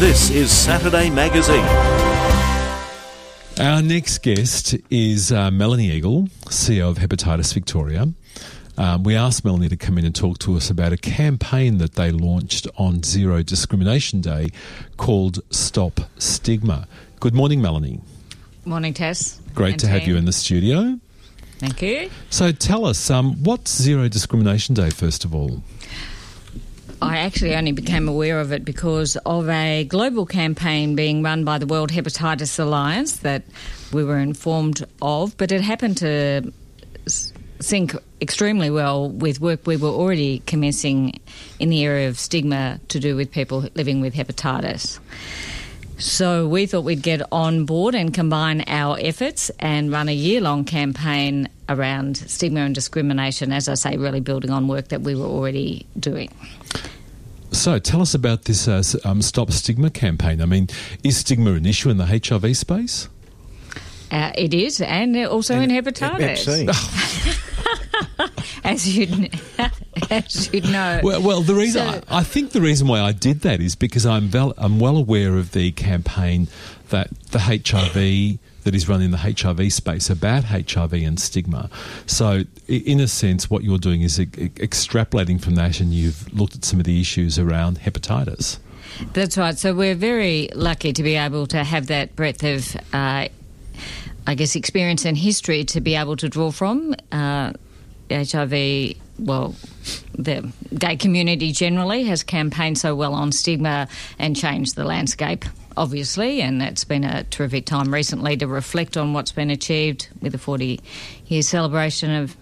This is Saturday Magazine. Our next guest is uh, Melanie Eagle, CEO of Hepatitis Victoria. Um, we asked Melanie to come in and talk to us about a campaign that they launched on Zero Discrimination Day called Stop Stigma. Good morning, Melanie. Morning, Tess. Great And to have you in the studio. Thank you. So tell us, um, what's Zero Discrimination Day, first of all? I actually only became aware of it because of a global campaign being run by the World Hepatitis Alliance that we were informed of, but it happened to sync extremely well with work we were already commencing in the area of stigma to do with people living with hepatitis. So we thought we'd get on board and combine our efforts and run a year long campaign around stigma and discrimination, as I say, really building on work that we were already doing. So tell us about this uh, um, Stop Stigma campaign. I mean, is stigma an issue in the HIV space? Uh, it is, and also in hepatitis, as you as you know. Well, well the reason So- I, I think the reason why I did that is because I'm vel- I'm well aware of the campaign that the HIV that is run in the HIV space about HIV and stigma. So, in a sense, what you're doing is extrapolating from that, and you've looked at some of the issues around hepatitis. That's right. So we're very lucky to be able to have that breadth of, uh, I guess, experience and history to be able to draw from. Uh, HIV, well, the gay community generally has campaigned so well on stigma and changed the landscape, obviously, and it's been a terrific time recently to reflect on what's been achieved with the 40 year celebration of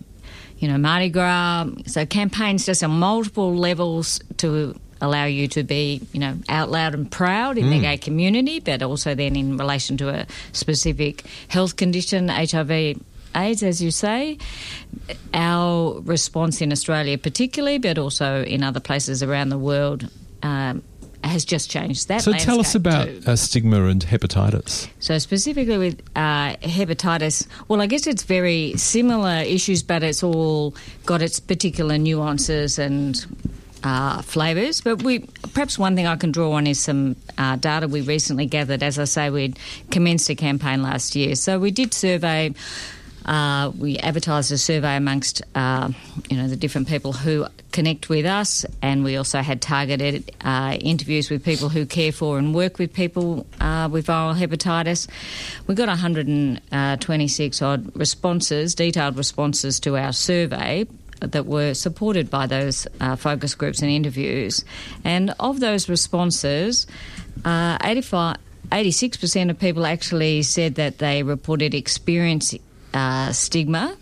you know, Mardi Gras. So campaigns just on multiple levels to allow you to be, you know, out loud and proud in the gay community, but also then in relation to a specific health condition, HIV. AIDS, as you say, our response in Australia, particularly, but also in other places around the world, um, has just changed that. So, tell us about uh, stigma and hepatitis. So specifically with uh, hepatitis, well, I guess it's very similar issues, but it's all got its particular nuances and uh, flavours. But we perhaps one thing I can draw on is some uh, data we recently gathered. As I say, we commenced a campaign last year, so we did survey. Uh, we advertised a survey amongst uh, you know the different people who connect with us, and we also had targeted uh, interviews with people who care for and work with people uh, with viral hepatitis. We got 126 odd responses, detailed responses to our survey that were supported by those uh, focus groups and interviews, and of those responses, uh, 85. 86% of people actually said that they reported experience uh, stigma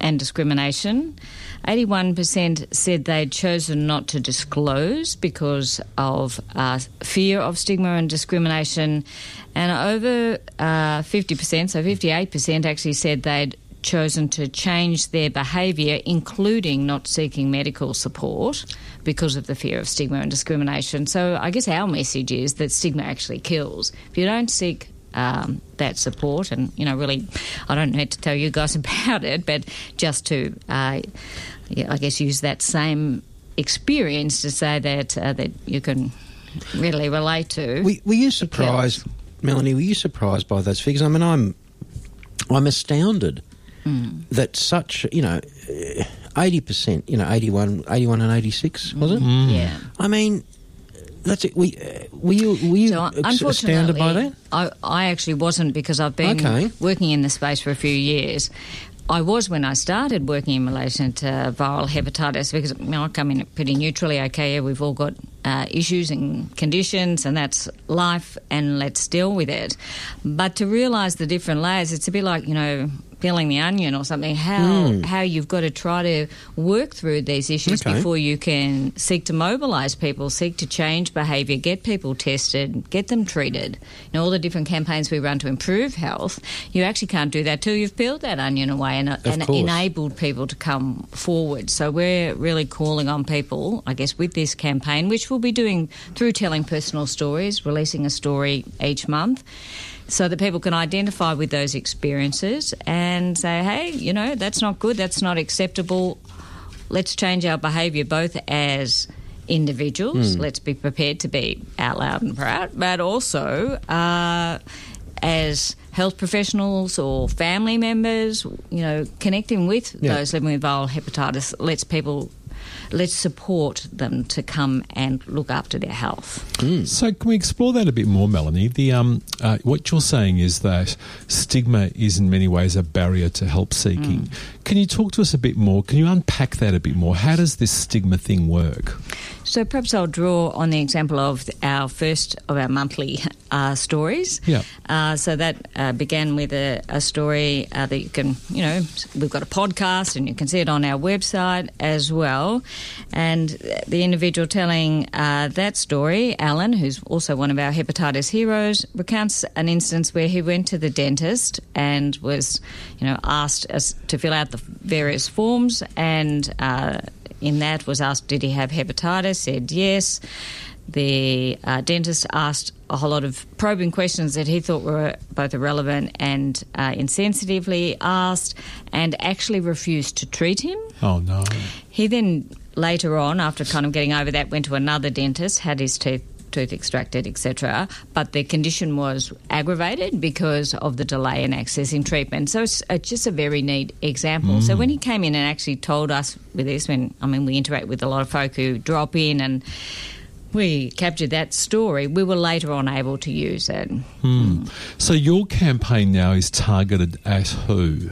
and discrimination. 81% said they'd chosen not to disclose because of uh, fear of stigma and discrimination. And over uh, 50%, so 58%, actually said they'd chosen to change their behaviour, including not seeking medical support because of the fear of stigma and discrimination. So I guess our message is that stigma actually kills. If you don't seek um, that support, and you know, really, I don't need to tell you guys about it, but just to, uh, yeah, I guess, use that same experience to say that uh, that you can really relate to. Were, were you surprised, Melanie? Were you surprised by those figures? I mean, I'm I'm astounded that such you know eighty percent, you know 81, 81 and eighty six, was it? yeah. I mean, that's it. We uh, were you were you So, astounded by that? I, I actually wasn't because I've been Okay. working in the space for a few years. I was when I started working in relation to viral hepatitis because you know, I come in pretty neutrally. Okay, yeah, we've all got uh, issues and conditions, and that's life, and let's deal with it. But to realise the different layers, it's a bit like you know peeling the onion or something. How hmm. how you've got to try to work through these issues Okay. before you can seek to mobilise people, seek to change behaviour, get people tested, get them treated. You know, all the different campaigns we run to improve health, you actually can't do that till you've peeled that onion away and, and enabled people to come forward. So we're really calling on people, I guess, with this campaign, which we'll be doing through telling personal stories, releasing a story each month so that people can identify with those experiences and say, hey, you know, that's not good, that's not acceptable. Let's change our behaviour both as individuals. Let's be prepared to be out loud and proud, but also uh, as health professionals or family members, you know, connecting with Yeah. those living with viral hepatitis lets people. Let's support them to come and look after their health. So, can we explore that a bit more, Melanie? The um, uh, what you're saying is that stigma is in many ways a barrier to help seeking. Can you talk to us a bit more? Can you unpack that a bit more? How does this stigma thing work? So perhaps I'll draw on the example of our first of our monthly uh, stories. Yeah. Uh, so that uh, began with a, a story uh, that you can, you know, we've got a podcast and you can see it on our website as well. And the individual telling uh, that story, Alan, who's also one of our hepatitis heroes, recounts an instance where he went to the dentist and was, you know, asked us to fill out the various forms and. Uh, in that was asked, did he have hepatitis? Said yes. The uh, dentist asked a whole lot of probing questions that he thought were both irrelevant and uh, insensitively asked, and actually refused to treat him. Oh no! He then later on, after kind of getting over that, went to another dentist, had his teeth tooth extracted, etc. But the condition was aggravated because of the delay in accessing treatment. So it's, it's just a very neat example. So when he came in and actually told us with this, when I mean we interact with a lot of folk who drop in and we captured that story, we were later on able to use it. Hmm. So your campaign now is targeted at who?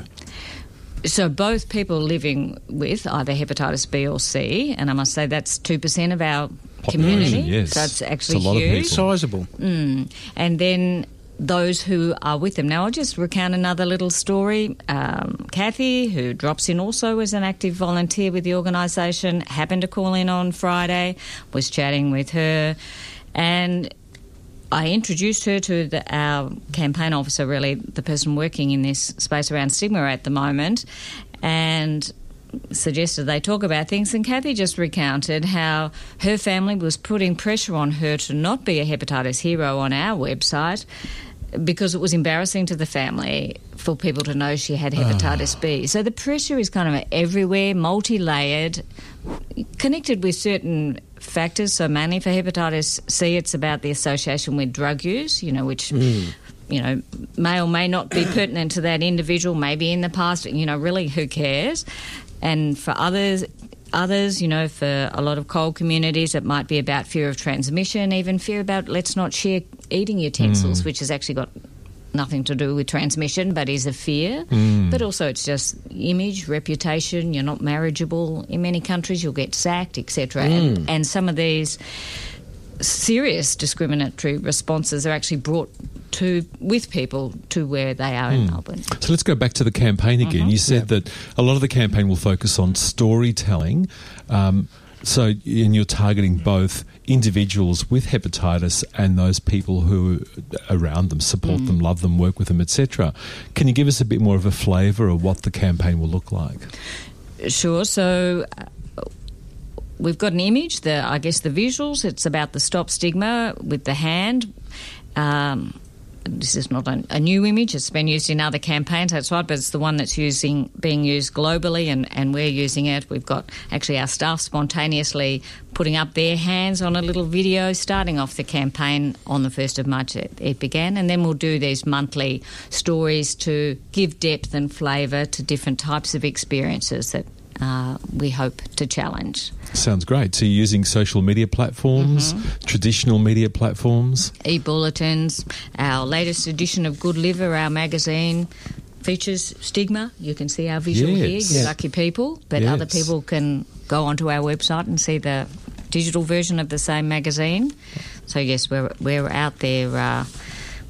So both people living with either hepatitis B or C, and I must say that's two percent of our Population, community. yes. So it's actually It's a lot of huge. people. Sizable. Hmm. and then those who are with them. Now, I'll just recount another little story. Um, Kathy, who drops in also as an active volunteer with the organisation, happened to call in on Friday, was chatting with her, and I introduced her to the, our campaign officer, really the person working in this space around stigma at the moment, and suggested they talk about things. And Kathy just recounted how her family was putting pressure on her to not be a hepatitis hero on our website because it was embarrassing to the family for people to know she had hepatitis B. So the pressure is kind of everywhere, multi layered, connected with certain factors. So, mainly for hepatitis C, it's about the association with drug use, you know, which. Hmm. You know, may or may not be pertinent to that individual. Maybe in the past, you know, really, who cares? And for others, others, you know, for a lot of CALD communities, it might be about fear of transmission, even fear about let's not share eating utensils, hmm. which has actually got nothing to do with transmission, but is a fear. Hmm. But also, it's just image, reputation. You're not marriageable in many countries. You'll get sacked, etc. And, hmm. and some of these serious discriminatory responses are actually brought to with people to where they are in Melbourne. So let's go back to the campaign again. Uh-huh. You said that a lot of the campaign will focus on storytelling. Um, so, and you're targeting both individuals with hepatitis and those people who are around them, support them, love them, work with them, etc. Can you give us a bit more of a flavour of what the campaign will look like? Sure. So we've got an image. The I guess the visuals. It's about the stop stigma with the hand. Um, this is not a, a new image. It's been used in other campaigns. That's right, but it's the one that's using being used globally, and, and we're using it. We've got actually our staff spontaneously putting up their hands on a little video, starting off the campaign on the first of March. It, it began, and then we'll do these monthly stories to give depth and flavour to different types of experiences that uh, we hope to challenge. Sounds great. So you're using social media platforms, traditional media platforms. E bulletins, our latest edition of Good Liver, our magazine. Features stigma. You can see our visual Yes. here, you Yeah. lucky people. But other people can go onto our website and see the digital version of the same magazine. So yes, we're we're out there uh,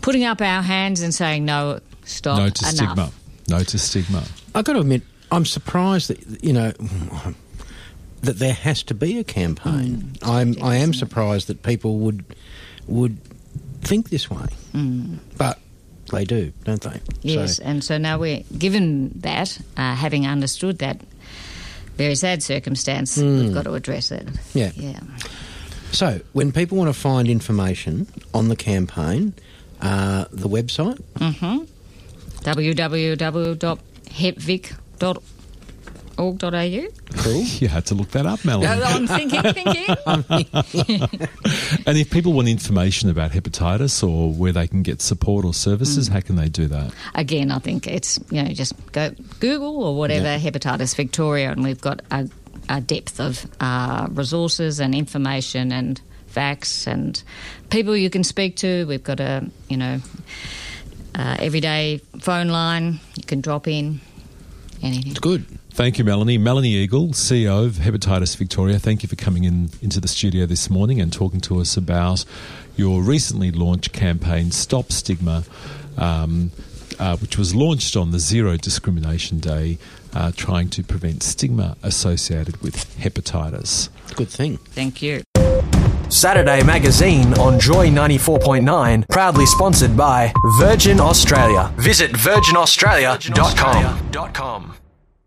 putting up our hands and saying no, stop, no to enough. stigma. No to stigma. I've got to admit, I'm surprised that you know that there has to be a campaign. I'm I am surprised that people would would think this way, but they do, don't they? Yes, So, and so now we're given that, uh, having understood that very sad circumstance, we've got to address it. yeah. Yeah. So when people want to find information on the campaign, uh, the website. Org.au. Cool. You had to look that up, Melanie. I'm thinking, thinking. and if people want information about hepatitis or where they can get support or services, how can they do that? Again, I think it's, you know, just go Google or whatever, Yeah. Hepatitis Victoria, and we've got a, a depth of uh, resources and information and facts and people you can speak to. We've got a, you know, uh, everyday phone line you can drop in, anything. It's good. Thank you, Melanie. Melanie Eagle, CEO of Hepatitis Victoria. Thank you for coming in into the studio this morning and talking to us about your recently launched campaign, Stop Stigma, um, uh, which was launched on the Zero Discrimination Day, uh, trying to prevent stigma associated with hepatitis. Good thing. Thank you. Saturday Magazine on Joy 94.9, proudly sponsored by Virgin Australia. Visit virginaustralia.com.